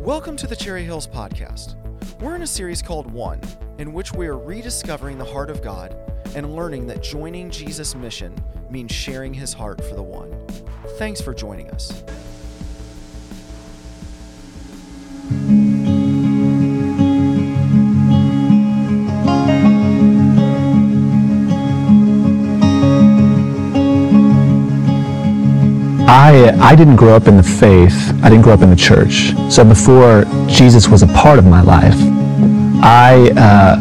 Welcome to the Cherry Hills Podcast. We're in a series called One, in which we are rediscovering the heart of God and learning that joining Jesus' mission means sharing his heart for the one. Thanks for joining us. I, I didn't grow up in the faith. I didn't grow up in the church. So before Jesus was a part of my life, I, uh,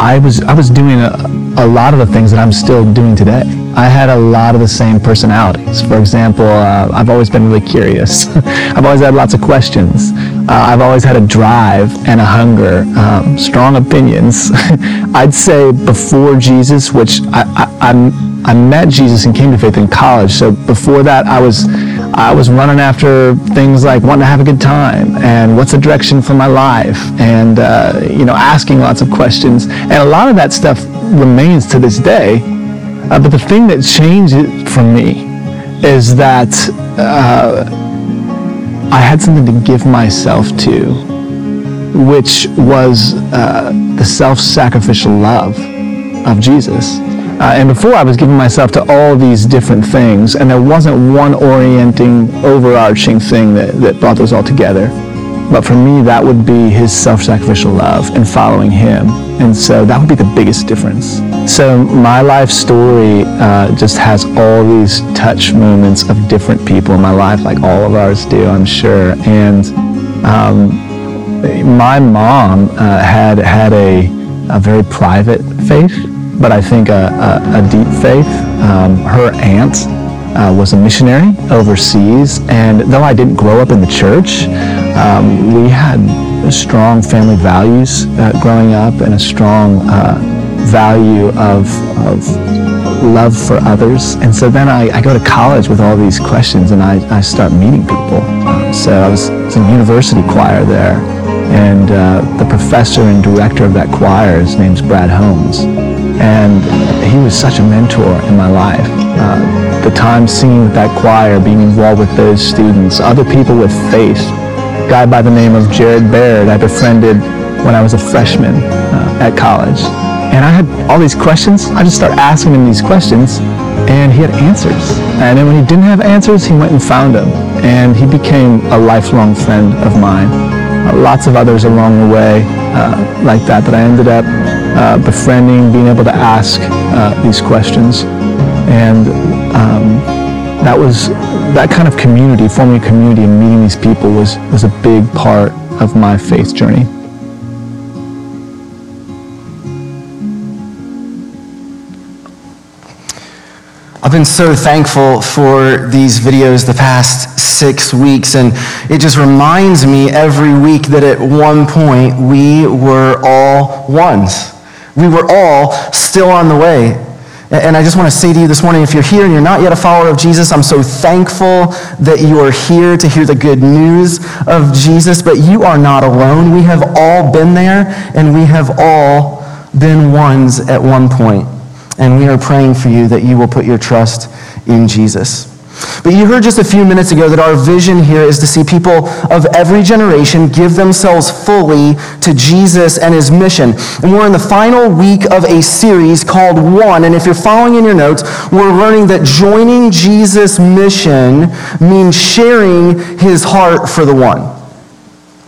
I, was, I was doing a, a lot of the things that I'm still doing today. I had a lot of the same personalities. For example, uh, I've always been really curious. I've always had lots of questions. Uh, I've always had a drive and a hunger, um, strong opinions. I'd say before Jesus, which I, I, I'm I met Jesus and came to faith in college. So before that, I was I was running after things like wanting to have a good time and what's the direction for my life and uh, you know asking lots of questions. And a lot of that stuff remains to this day. Uh, but the thing that changed it for me is that uh, I had something to give myself to, which was uh, the self-sacrificial love of Jesus. Uh, and before I was giving myself to all these different things, and there wasn't one orienting, overarching thing that, that brought those all together. But for me, that would be his self-sacrificial love and following him. And so that would be the biggest difference. So my life story uh, just has all these touch moments of different people in my life, like all of ours do, I'm sure. And um, my mom uh, had had a, a very private faith but I think a, a, a deep faith. Um, her aunt uh, was a missionary overseas, and though I didn't grow up in the church, um, we had strong family values uh, growing up and a strong uh, value of, of love for others. And so then I, I, go to college with all these questions and I, I start meeting people. Um, so I was, was in university choir there. And uh, the professor and director of that choir, his name's Brad Holmes. And he was such a mentor in my life. Uh, the time singing with that choir, being involved with those students, other people with faith. A guy by the name of Jared Baird I befriended when I was a freshman uh, at college. And I had all these questions. I just started asking him these questions, and he had answers. And then when he didn't have answers, he went and found them. And he became a lifelong friend of mine. Uh, lots of others along the way uh, like that that I ended up uh, befriending, being able to ask uh, these questions. And um, that was that kind of community, forming a community and meeting these people was, was a big part of my faith journey. I've been so thankful for these videos the past six weeks, and it just reminds me every week that at one point we were all ones. We were all still on the way. And I just want to say to you this morning if you're here and you're not yet a follower of Jesus, I'm so thankful that you are here to hear the good news of Jesus. But you are not alone. We have all been there, and we have all been ones at one point. And we are praying for you that you will put your trust in Jesus. But you heard just a few minutes ago that our vision here is to see people of every generation give themselves fully to Jesus and his mission. And we're in the final week of a series called One. And if you're following in your notes, we're learning that joining Jesus' mission means sharing his heart for the one.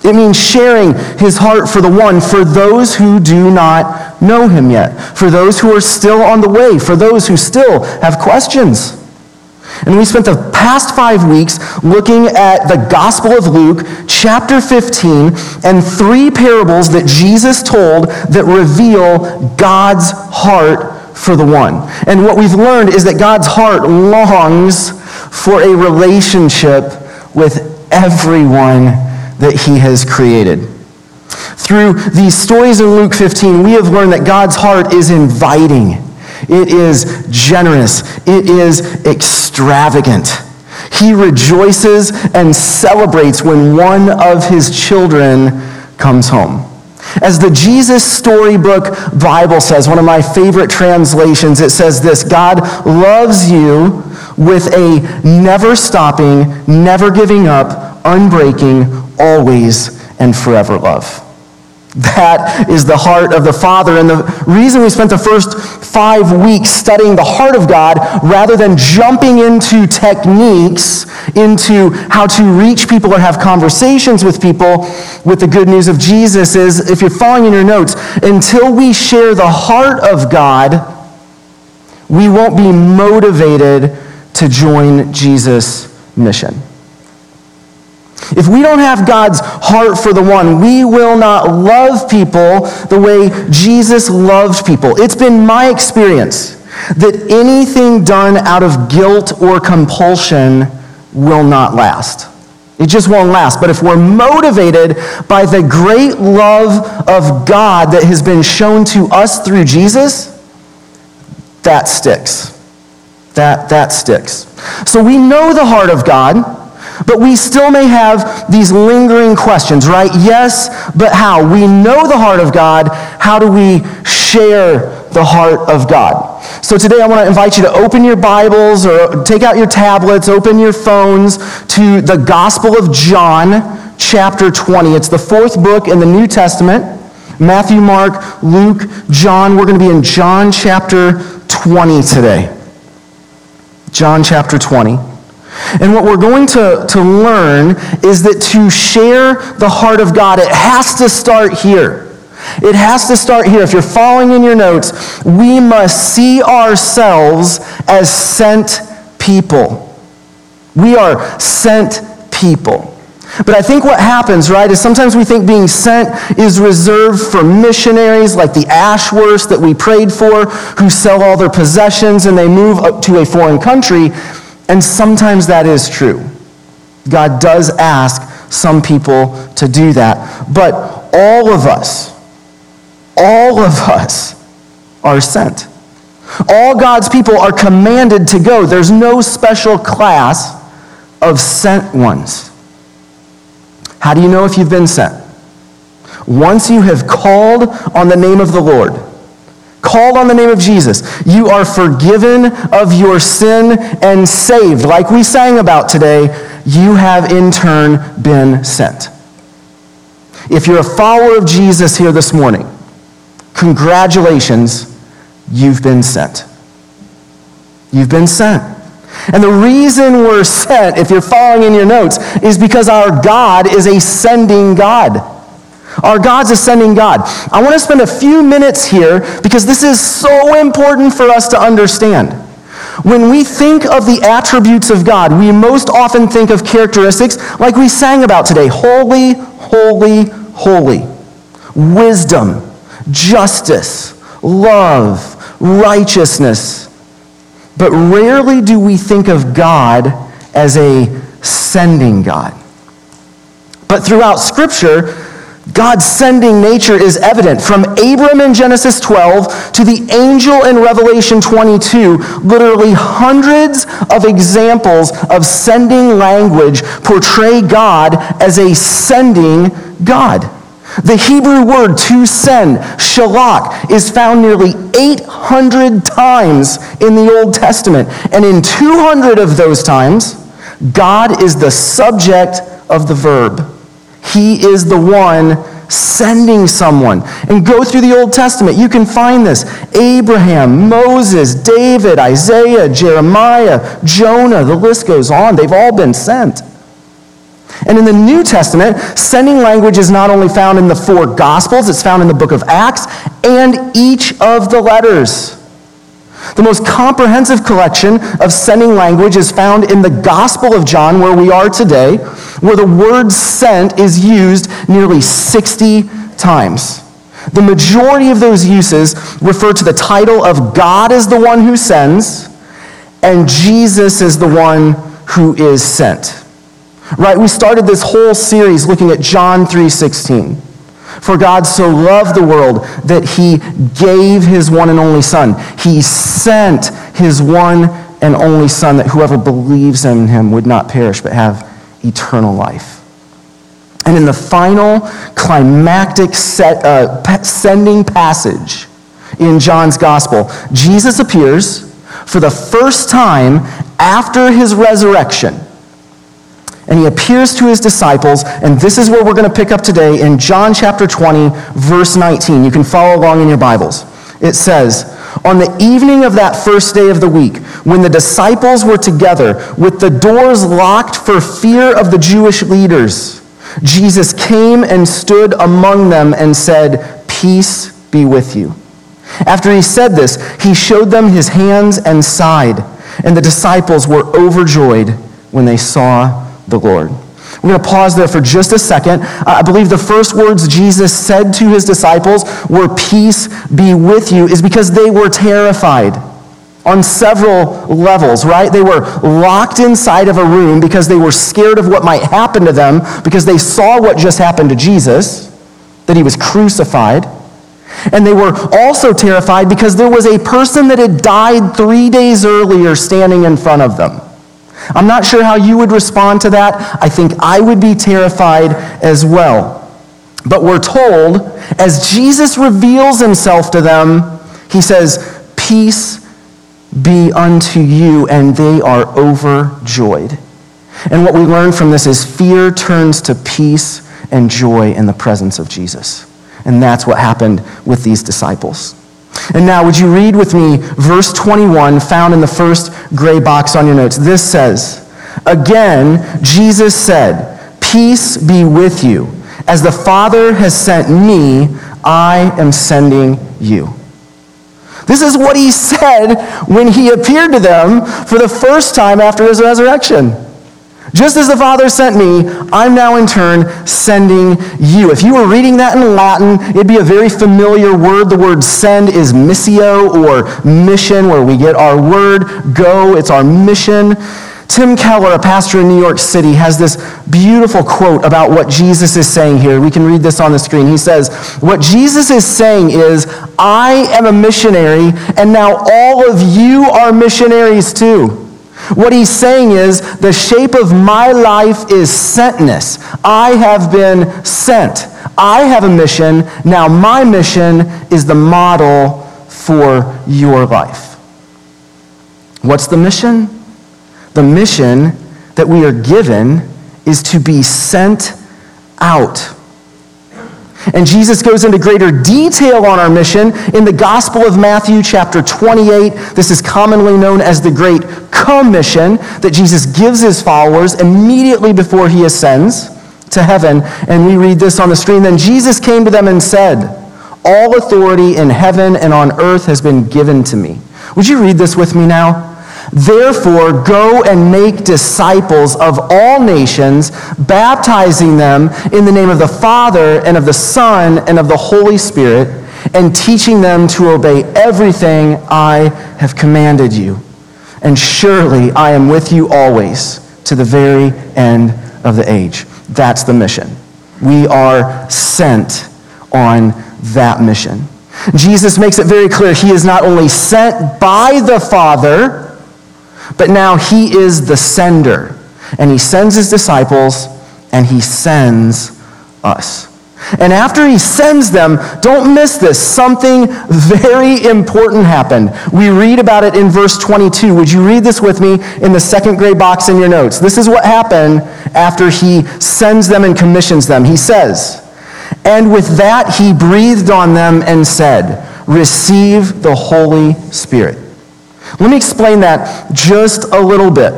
It means sharing his heart for the one, for those who do not know him yet, for those who are still on the way, for those who still have questions. And we spent the past five weeks looking at the Gospel of Luke, chapter 15, and three parables that Jesus told that reveal God's heart for the one. And what we've learned is that God's heart longs for a relationship with everyone that he has created. Through these stories in Luke 15, we have learned that God's heart is inviting. It is generous. It is extravagant. He rejoices and celebrates when one of his children comes home. As the Jesus Storybook Bible says, one of my favorite translations, it says this God loves you with a never stopping, never giving up, unbreaking, always, and forever love. That is the heart of the Father. And the reason we spent the first five weeks studying the heart of God rather than jumping into techniques, into how to reach people or have conversations with people with the good news of Jesus is if you're following in your notes, until we share the heart of God, we won't be motivated to join Jesus' mission. If we don't have God's heart for the one, we will not love people the way Jesus loved people. It's been my experience that anything done out of guilt or compulsion will not last. It just won't last. But if we're motivated by the great love of God that has been shown to us through Jesus, that sticks. That, that sticks. So we know the heart of God. But we still may have these lingering questions, right? Yes, but how? We know the heart of God. How do we share the heart of God? So today I want to invite you to open your Bibles or take out your tablets, open your phones to the Gospel of John, chapter 20. It's the fourth book in the New Testament. Matthew, Mark, Luke, John. We're going to be in John chapter 20 today. John chapter 20. And what we're going to, to learn is that to share the heart of God, it has to start here. It has to start here. If you're following in your notes, we must see ourselves as sent people. We are sent people. But I think what happens, right, is sometimes we think being sent is reserved for missionaries like the Ashworths that we prayed for, who sell all their possessions and they move up to a foreign country. And sometimes that is true. God does ask some people to do that. But all of us, all of us are sent. All God's people are commanded to go. There's no special class of sent ones. How do you know if you've been sent? Once you have called on the name of the Lord, called on the name of Jesus, you are forgiven of your sin and saved. Like we sang about today, you have in turn been sent. If you're a follower of Jesus here this morning, congratulations, you've been sent. You've been sent. And the reason we're sent, if you're following in your notes, is because our God is a sending God. Our God's ascending God. I want to spend a few minutes here because this is so important for us to understand. When we think of the attributes of God, we most often think of characteristics like we sang about today holy, holy, holy. Wisdom, justice, love, righteousness. But rarely do we think of God as a sending God. But throughout Scripture, God's sending nature is evident. From Abram in Genesis 12 to the angel in Revelation 22, literally hundreds of examples of sending language portray God as a sending God. The Hebrew word to send, shalak, is found nearly 800 times in the Old Testament. And in 200 of those times, God is the subject of the verb. He is the one sending someone. And go through the Old Testament. You can find this Abraham, Moses, David, Isaiah, Jeremiah, Jonah. The list goes on. They've all been sent. And in the New Testament, sending language is not only found in the four Gospels, it's found in the book of Acts and each of the letters. The most comprehensive collection of sending language is found in the Gospel of John, where we are today, where the word sent is used nearly 60 times. The majority of those uses refer to the title of God as the one who sends, and Jesus is the one who is sent. Right? We started this whole series looking at John 3:16. For God so loved the world that he gave his one and only Son. He sent his one and only Son that whoever believes in him would not perish but have eternal life. And in the final climactic set, uh, sending passage in John's gospel, Jesus appears for the first time after his resurrection and he appears to his disciples, and this is where we're going to pick up today in John chapter 20, verse 19. You can follow along in your Bibles. It says, On the evening of that first day of the week, when the disciples were together with the doors locked for fear of the Jewish leaders, Jesus came and stood among them and said, Peace be with you. After he said this, he showed them his hands and side, and the disciples were overjoyed when they saw the Lord. We're going to pause there for just a second. I believe the first words Jesus said to his disciples were, Peace be with you, is because they were terrified on several levels, right? They were locked inside of a room because they were scared of what might happen to them because they saw what just happened to Jesus, that he was crucified. And they were also terrified because there was a person that had died three days earlier standing in front of them. I'm not sure how you would respond to that. I think I would be terrified as well. But we're told, as Jesus reveals himself to them, he says, Peace be unto you, and they are overjoyed. And what we learn from this is fear turns to peace and joy in the presence of Jesus. And that's what happened with these disciples. And now, would you read with me verse 21, found in the first gray box on your notes? This says, Again, Jesus said, Peace be with you. As the Father has sent me, I am sending you. This is what he said when he appeared to them for the first time after his resurrection. Just as the Father sent me, I'm now in turn sending you. If you were reading that in Latin, it'd be a very familiar word. The word send is missio or mission, where we get our word go. It's our mission. Tim Keller, a pastor in New York City, has this beautiful quote about what Jesus is saying here. We can read this on the screen. He says, What Jesus is saying is, I am a missionary, and now all of you are missionaries too. What he's saying is, the shape of my life is sentness. I have been sent. I have a mission. Now, my mission is the model for your life. What's the mission? The mission that we are given is to be sent out. And Jesus goes into greater detail on our mission in the Gospel of Matthew, chapter 28. This is commonly known as the Great Commission that Jesus gives his followers immediately before he ascends to heaven. And we read this on the screen. Then Jesus came to them and said, All authority in heaven and on earth has been given to me. Would you read this with me now? Therefore, go and make disciples of all nations, baptizing them in the name of the Father and of the Son and of the Holy Spirit, and teaching them to obey everything I have commanded you. And surely I am with you always to the very end of the age. That's the mission. We are sent on that mission. Jesus makes it very clear he is not only sent by the Father, but now he is the sender. And he sends his disciples and he sends us. And after he sends them, don't miss this. Something very important happened. We read about it in verse 22. Would you read this with me in the second gray box in your notes? This is what happened after he sends them and commissions them. He says, And with that he breathed on them and said, Receive the Holy Spirit. Let me explain that just a little bit.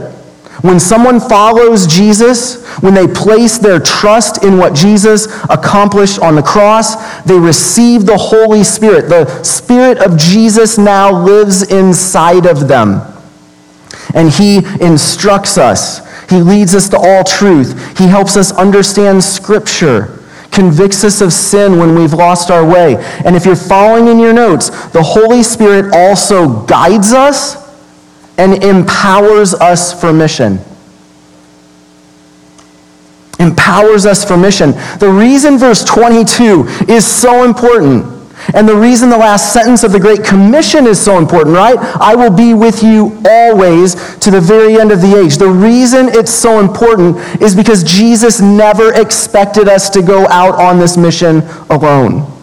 When someone follows Jesus, when they place their trust in what Jesus accomplished on the cross, they receive the Holy Spirit. The Spirit of Jesus now lives inside of them. And He instructs us, He leads us to all truth, He helps us understand Scripture convicts us of sin when we've lost our way. And if you're following in your notes, the Holy Spirit also guides us and empowers us for mission. Empowers us for mission. The reason verse 22 is so important and the reason the last sentence of the Great Commission is so important, right? I will be with you always to the very end of the age. The reason it's so important is because Jesus never expected us to go out on this mission alone.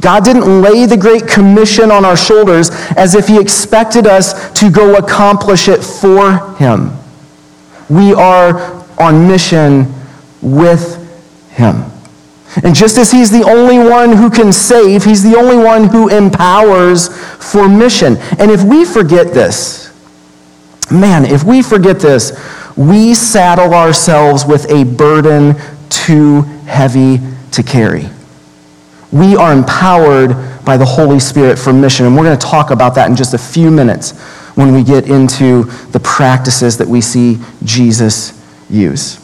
God didn't lay the Great Commission on our shoulders as if He expected us to go accomplish it for Him. We are on mission with him. And just as he's the only one who can save, he's the only one who empowers for mission. And if we forget this, man, if we forget this, we saddle ourselves with a burden too heavy to carry. We are empowered by the Holy Spirit for mission. And we're going to talk about that in just a few minutes when we get into the practices that we see Jesus use.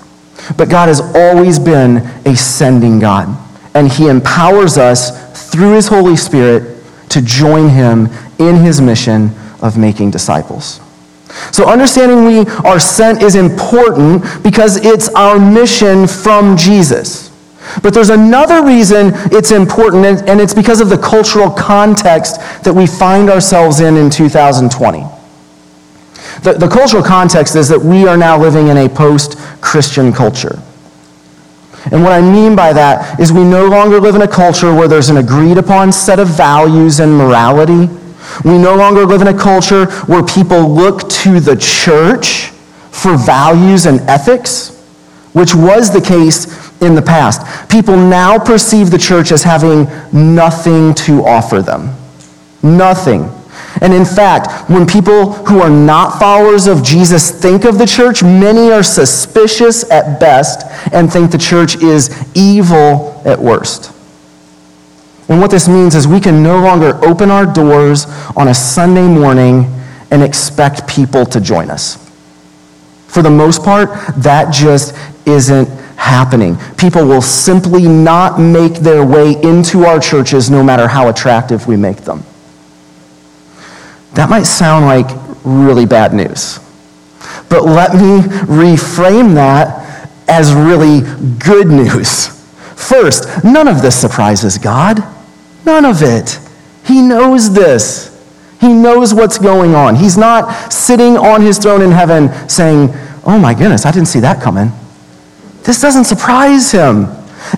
But God has always been a sending God, and He empowers us through His Holy Spirit to join Him in His mission of making disciples. So, understanding we are sent is important because it's our mission from Jesus. But there's another reason it's important, and it's because of the cultural context that we find ourselves in in 2020. The, the cultural context is that we are now living in a post Christian culture. And what I mean by that is we no longer live in a culture where there's an agreed upon set of values and morality. We no longer live in a culture where people look to the church for values and ethics, which was the case in the past. People now perceive the church as having nothing to offer them. Nothing. And in fact, when people who are not followers of Jesus think of the church, many are suspicious at best and think the church is evil at worst. And what this means is we can no longer open our doors on a Sunday morning and expect people to join us. For the most part, that just isn't happening. People will simply not make their way into our churches no matter how attractive we make them. That might sound like really bad news. But let me reframe that as really good news. First, none of this surprises God. None of it. He knows this. He knows what's going on. He's not sitting on his throne in heaven saying, Oh my goodness, I didn't see that coming. This doesn't surprise him.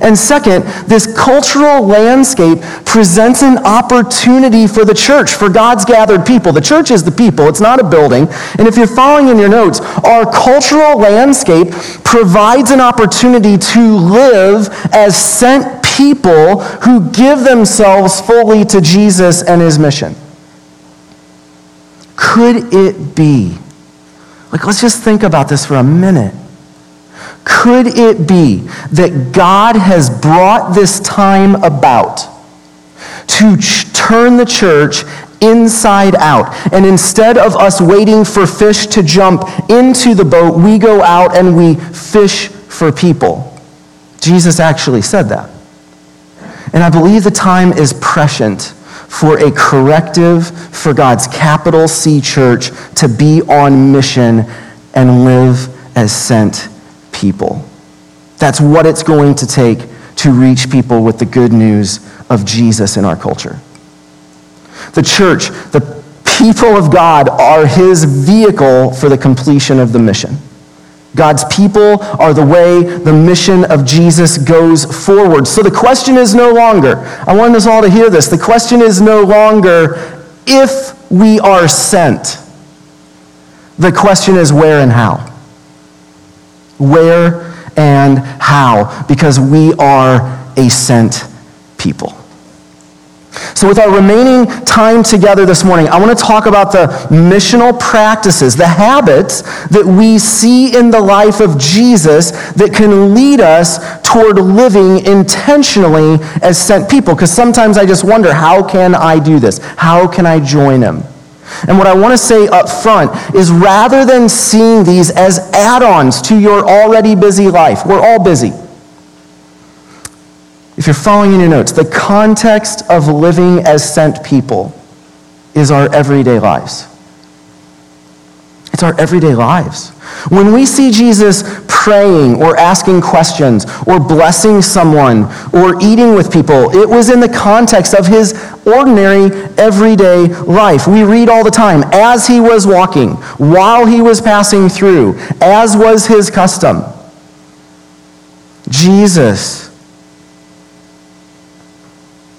And second, this cultural landscape presents an opportunity for the church, for God's gathered people. The church is the people, it's not a building. And if you're following in your notes, our cultural landscape provides an opportunity to live as sent people who give themselves fully to Jesus and his mission. Could it be? Like, let's just think about this for a minute. Could it be that God has brought this time about to ch- turn the church inside out? And instead of us waiting for fish to jump into the boat, we go out and we fish for people. Jesus actually said that. And I believe the time is prescient for a corrective for God's capital C church to be on mission and live as sent people. That's what it's going to take to reach people with the good news of Jesus in our culture. The church, the people of God, are his vehicle for the completion of the mission. God's people are the way the mission of Jesus goes forward. So the question is no longer, I want us all to hear this. The question is no longer if we are sent. The question is where and how where and how, because we are a sent people. So, with our remaining time together this morning, I want to talk about the missional practices, the habits that we see in the life of Jesus that can lead us toward living intentionally as sent people. Because sometimes I just wonder, how can I do this? How can I join him? And what I want to say up front is rather than seeing these as add ons to your already busy life, we're all busy. If you're following in your notes, the context of living as sent people is our everyday lives. It's our everyday lives. When we see Jesus praying or asking questions or blessing someone or eating with people, it was in the context of his ordinary, everyday life. We read all the time as he was walking, while he was passing through, as was his custom. Jesus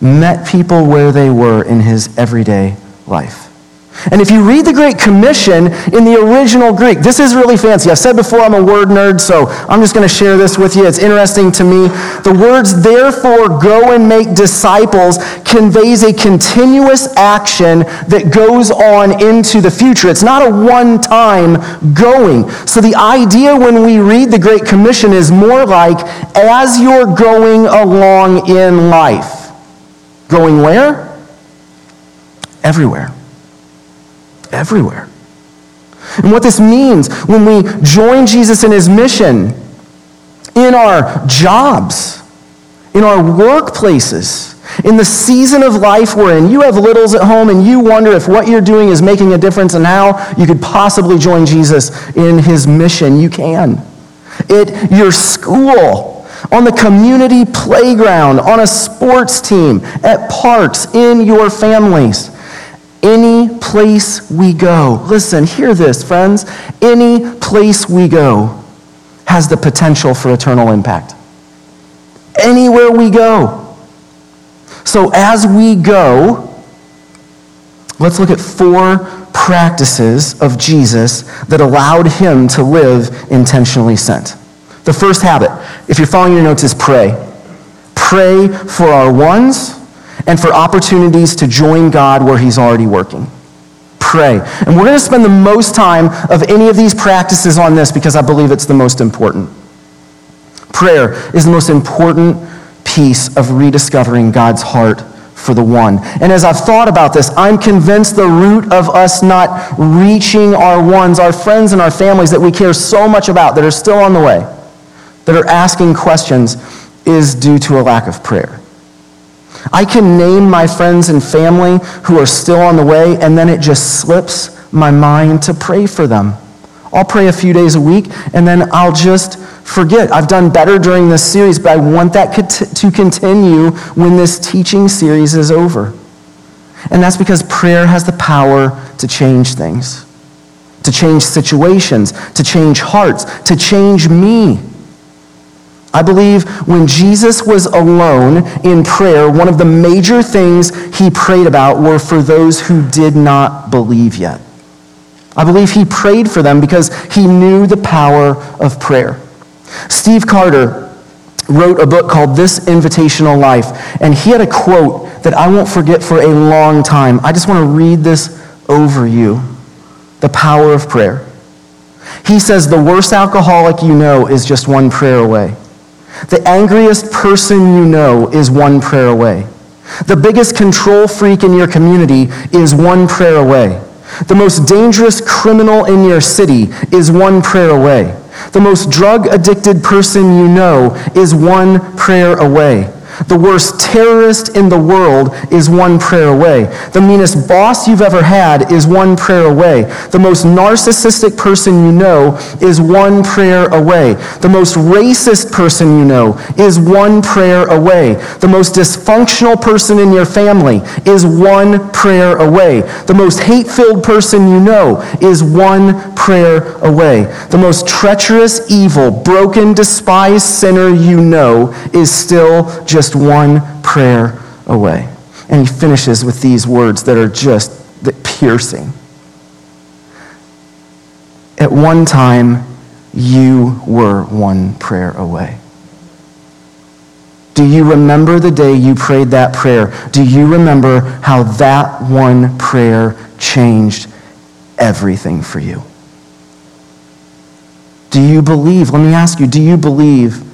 met people where they were in his everyday life. And if you read the Great Commission in the original Greek, this is really fancy. I've said before I'm a word nerd, so I'm just going to share this with you. It's interesting to me. The words, therefore, go and make disciples, conveys a continuous action that goes on into the future. It's not a one time going. So the idea when we read the Great Commission is more like as you're going along in life. Going where? Everywhere everywhere. And what this means when we join Jesus in his mission in our jobs, in our workplaces, in the season of life we're in, you have littles at home and you wonder if what you're doing is making a difference and how you could possibly join Jesus in his mission. You can. At your school, on the community playground, on a sports team, at parks, in your families. Any place we go, listen, hear this, friends. Any place we go has the potential for eternal impact. Anywhere we go. So as we go, let's look at four practices of Jesus that allowed him to live intentionally sent. The first habit, if you're following your notes, is pray. Pray for our ones and for opportunities to join God where He's already working. Pray. And we're going to spend the most time of any of these practices on this because I believe it's the most important. Prayer is the most important piece of rediscovering God's heart for the one. And as I've thought about this, I'm convinced the root of us not reaching our ones, our friends and our families that we care so much about, that are still on the way, that are asking questions, is due to a lack of prayer. I can name my friends and family who are still on the way, and then it just slips my mind to pray for them. I'll pray a few days a week, and then I'll just forget. I've done better during this series, but I want that to continue when this teaching series is over. And that's because prayer has the power to change things, to change situations, to change hearts, to change me. I believe when Jesus was alone in prayer, one of the major things he prayed about were for those who did not believe yet. I believe he prayed for them because he knew the power of prayer. Steve Carter wrote a book called This Invitational Life, and he had a quote that I won't forget for a long time. I just want to read this over you the power of prayer. He says, The worst alcoholic you know is just one prayer away. The angriest person you know is one prayer away. The biggest control freak in your community is one prayer away. The most dangerous criminal in your city is one prayer away. The most drug addicted person you know is one prayer away. The worst terrorist in the world is one prayer away. The meanest boss you've ever had is one prayer away. The most narcissistic person you know is one prayer away. The most racist person you know is one prayer away. The most dysfunctional person in your family is one prayer away. The most hate filled person you know is one prayer away. The most treacherous, evil, broken, despised sinner you know is still just just one prayer away. And he finishes with these words that are just that piercing. At one time, you were one prayer away. Do you remember the day you prayed that prayer? Do you remember how that one prayer changed everything for you? Do you believe? Let me ask you, do you believe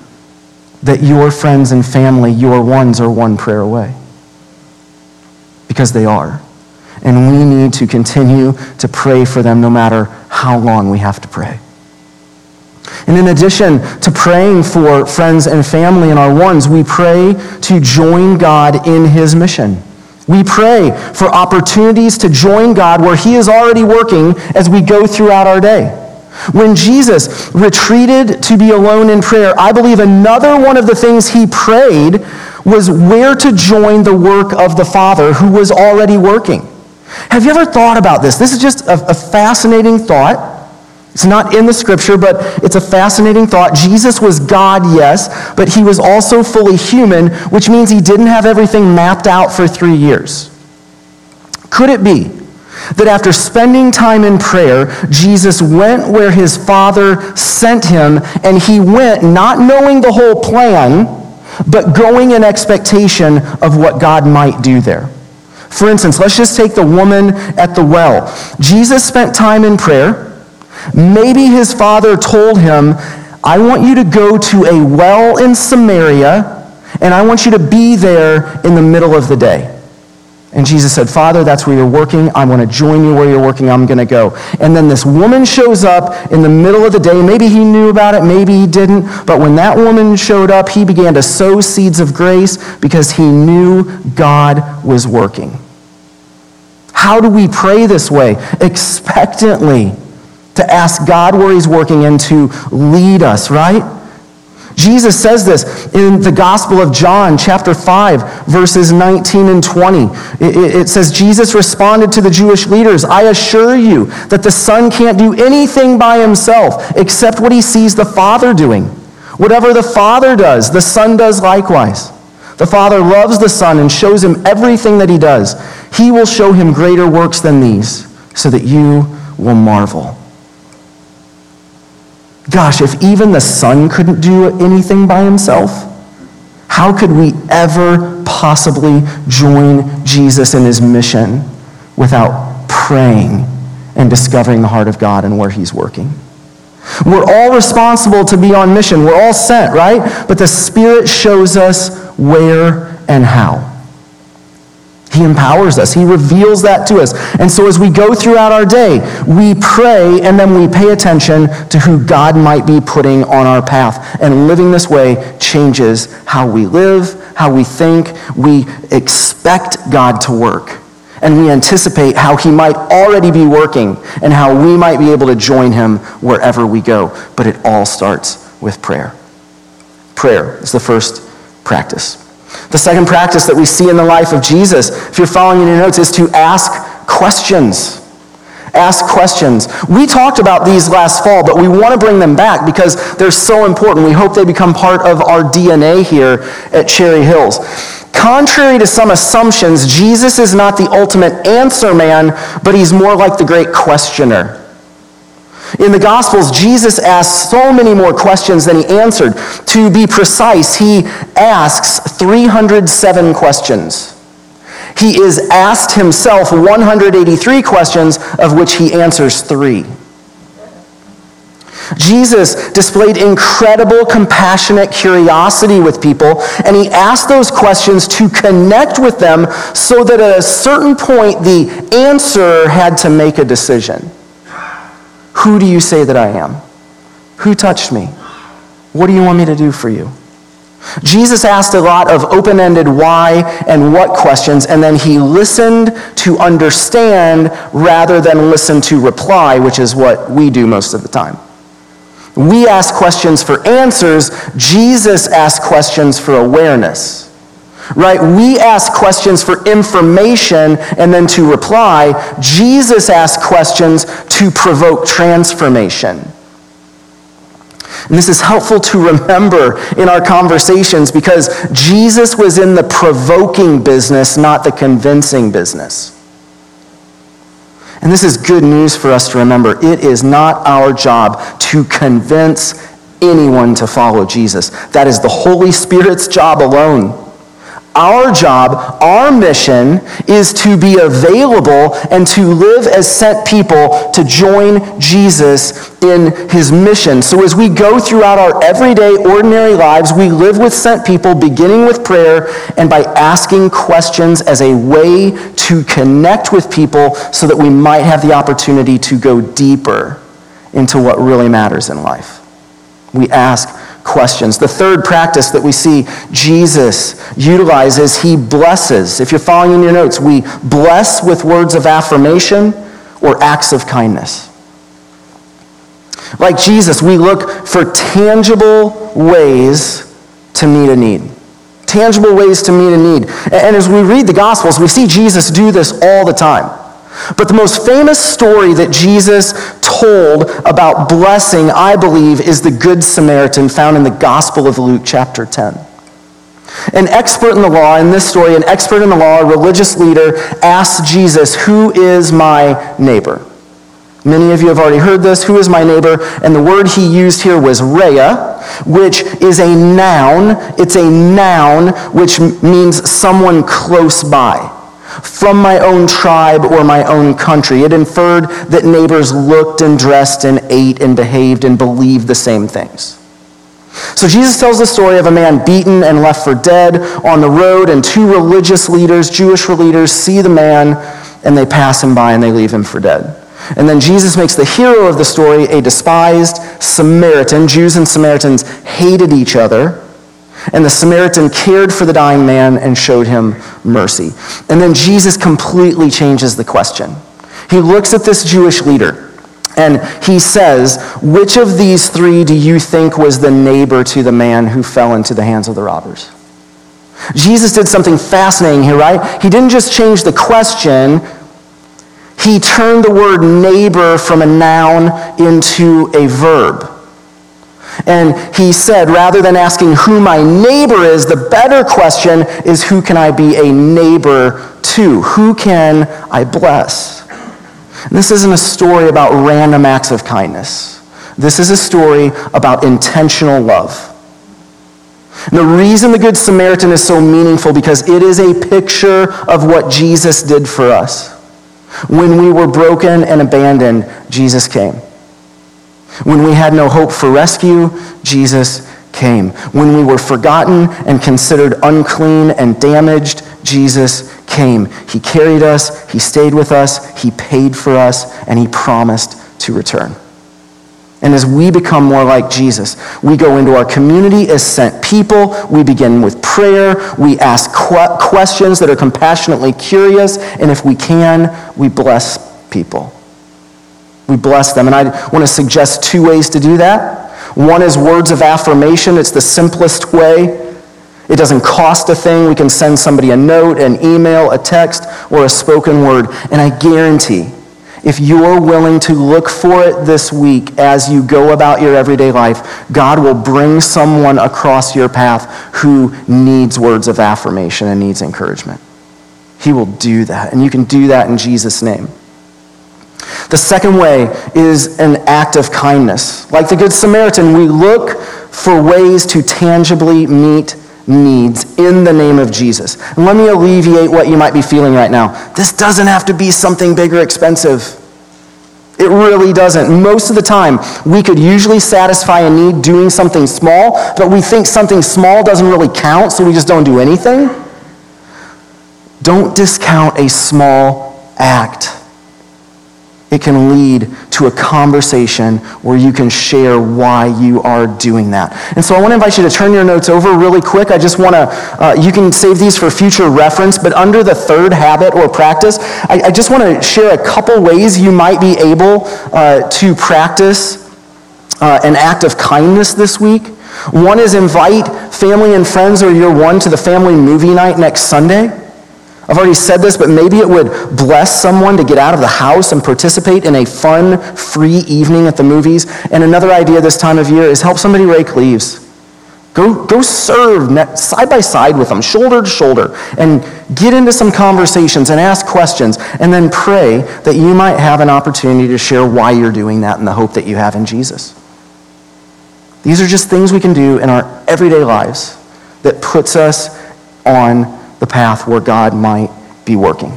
that your friends and family, your ones, are one prayer away. Because they are. And we need to continue to pray for them no matter how long we have to pray. And in addition to praying for friends and family and our ones, we pray to join God in his mission. We pray for opportunities to join God where he is already working as we go throughout our day. When Jesus retreated to be alone in prayer, I believe another one of the things he prayed was where to join the work of the Father who was already working. Have you ever thought about this? This is just a, a fascinating thought. It's not in the scripture, but it's a fascinating thought. Jesus was God, yes, but he was also fully human, which means he didn't have everything mapped out for three years. Could it be that after spending time in prayer, Jesus went where his Father sent him, and he went not knowing the whole plan, but going in expectation of what God might do there. For instance, let's just take the woman at the well. Jesus spent time in prayer. Maybe his father told him, I want you to go to a well in Samaria, and I want you to be there in the middle of the day. And Jesus said, Father, that's where you're working. I want to join you where you're working. I'm going to go. And then this woman shows up in the middle of the day. Maybe he knew about it, maybe he didn't. But when that woman showed up, he began to sow seeds of grace because he knew God was working. How do we pray this way? Expectantly to ask God where he's working and to lead us, right? Jesus says this in the Gospel of John, chapter 5, verses 19 and 20. It, says, Jesus responded to the Jewish leaders I assure you that the Son can't do anything by himself except what he sees the Father doing. Whatever the Father does, the Son does likewise. The Father loves the Son and shows him everything that he does. He will show him greater works than these, so that you will marvel. Gosh, if even the Son couldn't do anything by himself, how could we ever possibly join Jesus in his mission without praying and discovering the heart of God and where he's working? We're all responsible to be on mission. We're all sent, right? But the Spirit shows us where and how. He empowers us. He reveals that to us. And so as we go throughout our day, we pray and then we pay attention to who God might be putting on our path. And living this way changes how we live, how we think. We expect God to work. And we anticipate how he might already be working and how we might be able to join him wherever we go. But it all starts with prayer. Prayer is the first practice. The second practice that we see in the life of Jesus, if you're following in your notes, is to ask questions. Ask questions. We talked about these last fall, but we want to bring them back because they're so important. We hope they become part of our DNA here at Cherry Hills. Contrary to some assumptions, Jesus is not the ultimate answer man, but he's more like the great questioner. In the Gospels, Jesus asks so many more questions than he answered. To be precise, he asks 307 questions. He is asked himself 183 questions, of which he answers three. Jesus displayed incredible compassionate curiosity with people, and he asked those questions to connect with them so that at a certain point the answer had to make a decision. Who do you say that I am? Who touched me? What do you want me to do for you? Jesus asked a lot of open ended why and what questions, and then he listened to understand rather than listen to reply, which is what we do most of the time. We ask questions for answers, Jesus asked questions for awareness right? We ask questions for information and then to reply. Jesus asks questions to provoke transformation. And this is helpful to remember in our conversations because Jesus was in the provoking business, not the convincing business. And this is good news for us to remember. It is not our job to convince anyone to follow Jesus. That is the Holy Spirit's job alone. Our job, our mission is to be available and to live as sent people to join Jesus in his mission. So as we go throughout our everyday, ordinary lives, we live with sent people, beginning with prayer and by asking questions as a way to connect with people so that we might have the opportunity to go deeper into what really matters in life. We ask questions. The third practice that we see Jesus utilize is he blesses. If you're following in your notes, we bless with words of affirmation or acts of kindness. Like Jesus, we look for tangible ways to meet a need. Tangible ways to meet a need. And as we read the Gospels, we see Jesus do this all the time. But the most famous story that Jesus told about blessing, I believe, is the Good Samaritan found in the Gospel of Luke, chapter 10. An expert in the law, in this story, an expert in the law, a religious leader, asks Jesus, Who is my neighbor? Many of you have already heard this. Who is my neighbor? And the word he used here was rea, which is a noun. It's a noun which means someone close by, from my own tribe or my own country. It inferred that neighbors looked and dressed and ate and behaved and believed the same things. So Jesus tells the story of a man beaten and left for dead on the road, and two religious leaders, Jewish leaders, see the man and they pass him by and they leave him for dead. And then Jesus makes the hero of the story a despised Samaritan. Jews and Samaritans hated each other. And the Samaritan cared for the dying man and showed him mercy. And then Jesus completely changes the question. He looks at this Jewish leader and he says, Which of these three do you think was the neighbor to the man who fell into the hands of the robbers? Jesus did something fascinating here, right? He didn't just change the question, he turned the word neighbor from a noun into a verb. And he said, rather than asking who my neighbor is, the better question is who can I be a neighbor to? Who can I bless? And this isn't a story about random acts of kindness. This is a story about intentional love. And the reason the Good Samaritan is so meaningful because it is a picture of what Jesus did for us. When we were broken and abandoned, Jesus came. When we had no hope for rescue, Jesus came. When we were forgotten and considered unclean and damaged, Jesus came. He carried us, He stayed with us, He paid for us, and He promised to return. And as we become more like Jesus, we go into our community as sent people. We begin with prayer. We ask questions that are compassionately curious. And if we can, we bless people. We bless them. And I want to suggest two ways to do that. One is words of affirmation, it's the simplest way. It doesn't cost a thing. We can send somebody a note, an email, a text, or a spoken word. And I guarantee if you're willing to look for it this week as you go about your everyday life, God will bring someone across your path who needs words of affirmation and needs encouragement. He will do that, and you can do that in Jesus' name. The second way is an act of kindness. Like the Good Samaritan, we look for ways to tangibly meet needs in the name of Jesus. And let me alleviate what you might be feeling right now. This doesn't have to be something big or expensive. It really doesn't. Most of the time, we could usually satisfy a need doing something small, but we think something small doesn't really count, so we just don't do anything. Don't discount a small act it can lead to a conversation where you can share why you are doing that. And so I want to invite you to turn your notes over really quick. I just want to, uh, you can save these for future reference, but under the third habit or practice, I, I just want to share a couple ways you might be able uh, to practice uh, an act of kindness this week. One is invite family and friends or your one to the family movie night next Sunday. I've already said this, but maybe it would bless someone to get out of the house and participate in a fun, free evening at the movies. And another idea this time of year is help somebody rake leaves. Go, go serve side by side with them, shoulder to shoulder, and get into some conversations and ask questions, and then pray that you might have an opportunity to share why you're doing that and the hope that you have in Jesus. These are just things we can do in our everyday lives that puts us on the path where God might be working.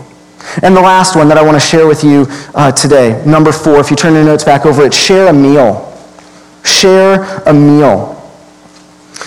And the last one that I want to share with you uh, today, number four, if you turn your notes back over, it's share a meal. Share a meal.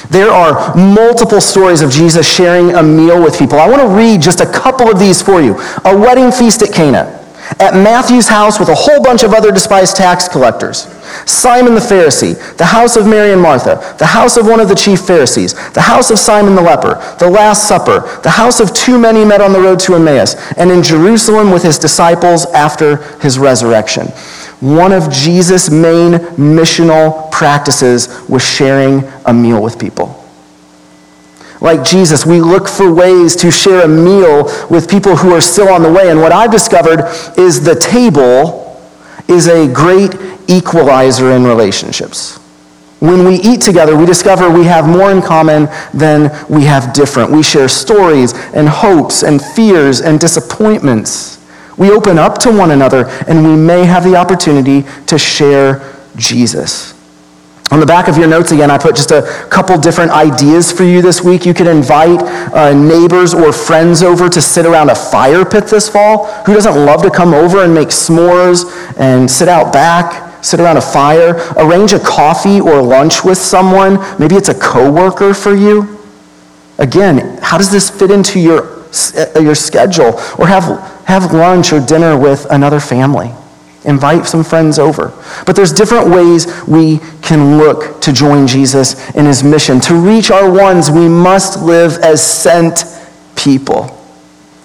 There are multiple stories of Jesus sharing a meal with people. I want to read just a couple of these for you. A wedding feast at Cana at Matthew's house with a whole bunch of other despised tax collectors. Simon the Pharisee, the house of Mary and Martha, the house of one of the chief Pharisees, the house of Simon the leper, the Last Supper, the house of too many met on the road to Emmaus, and in Jerusalem with his disciples after his resurrection. One of Jesus' main missional practices was sharing a meal with people. Like Jesus, we look for ways to share a meal with people who are still on the way. And what I've discovered is the table is a great equalizer in relationships. When we eat together, we discover we have more in common than we have different. We share stories and hopes and fears and disappointments. We open up to one another, and we may have the opportunity to share Jesus. On the back of your notes again, I put just a couple different ideas for you this week. You could invite uh, neighbors or friends over to sit around a fire pit this fall. Who doesn't love to come over and make s'mores and sit out back, sit around a fire? Arrange a coffee or lunch with someone. Maybe it's a coworker for you. Again, how does this fit into your, uh, your schedule? Or have, have lunch or dinner with another family. Invite some friends over. But there's different ways we can look to join Jesus in his mission. To reach our ones, we must live as sent people.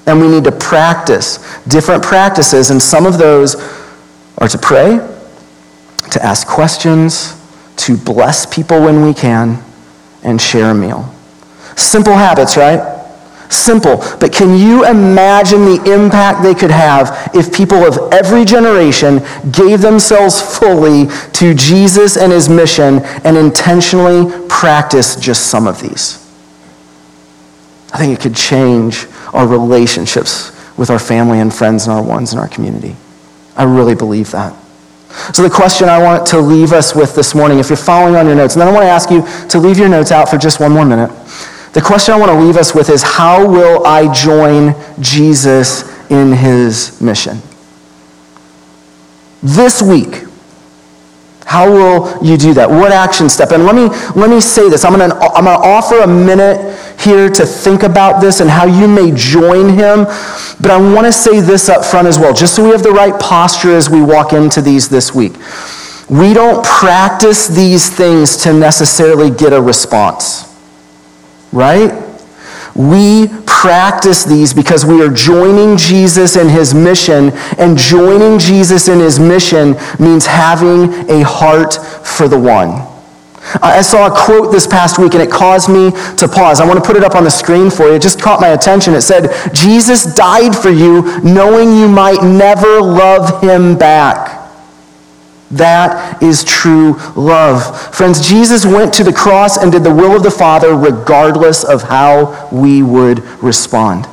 And we need to practice different practices, and some of those are to pray, to ask questions, to bless people when we can, and share a meal. Simple habits, right? Simple, but can you imagine the impact they could have if people of every generation gave themselves fully to Jesus and his mission and intentionally practiced just some of these? I think it could change our relationships with our family and friends and our ones in our community. I really believe that. So, the question I want to leave us with this morning, if you're following on your notes, and then I want to ask you to leave your notes out for just one more minute. The question I want to leave us with is how will I join Jesus in his mission? This week, how will you do that? What action step? And let me, let me say this. I'm going to I'm going to offer a minute here to think about this and how you may join him. But I want to say this up front as well, just so we have the right posture as we walk into these this week. We don't practice these things to necessarily get a response right? We practice these because we are joining Jesus in his mission, and joining Jesus in his mission means having a heart for the one. I saw a quote this past week and it caused me to pause. I want to put it up on the screen for you. It just caught my attention. It said, Jesus died for you knowing you might never love him back. That is true love. Friends, Jesus went to the cross and did the will of the Father regardless of how we would respond.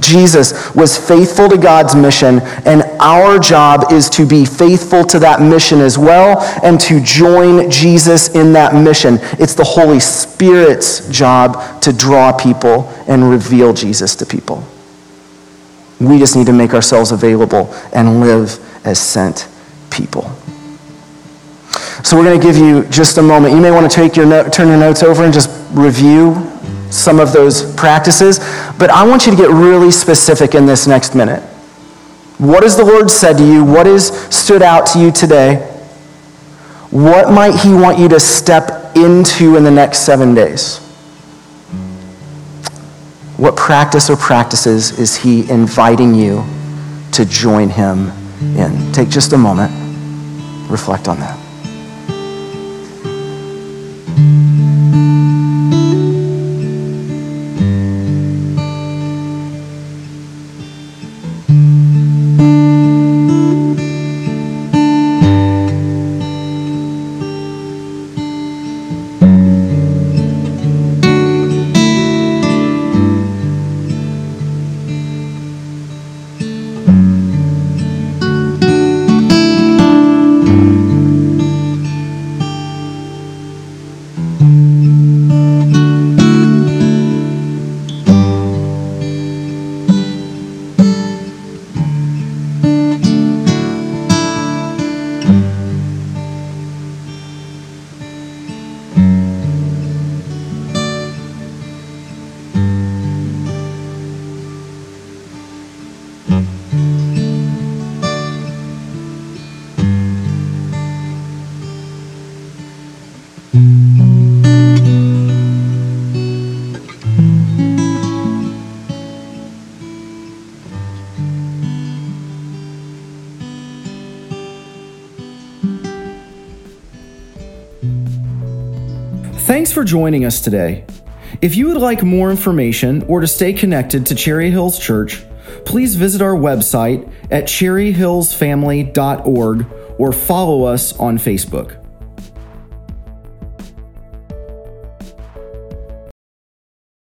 Jesus was faithful to God's mission, and our job is to be faithful to that mission as well and to join Jesus in that mission. It's the Holy Spirit's job to draw people and reveal Jesus to people. We just need to make ourselves available and live as sent people. So we're going to give you just a moment. You may want to take your note, turn your notes over and just review some of those practices, but I want you to get really specific in this next minute. What has the Lord said to you? What has stood out to you today? What might He want you to step into in the next seven days? What practice or practices is He inviting you to join Him in? Take just a moment reflect on that. For joining us today. If you would like more information or to stay connected to Cherry Hills Church, please visit our website at cherryhillsfamily.org or follow us on Facebook.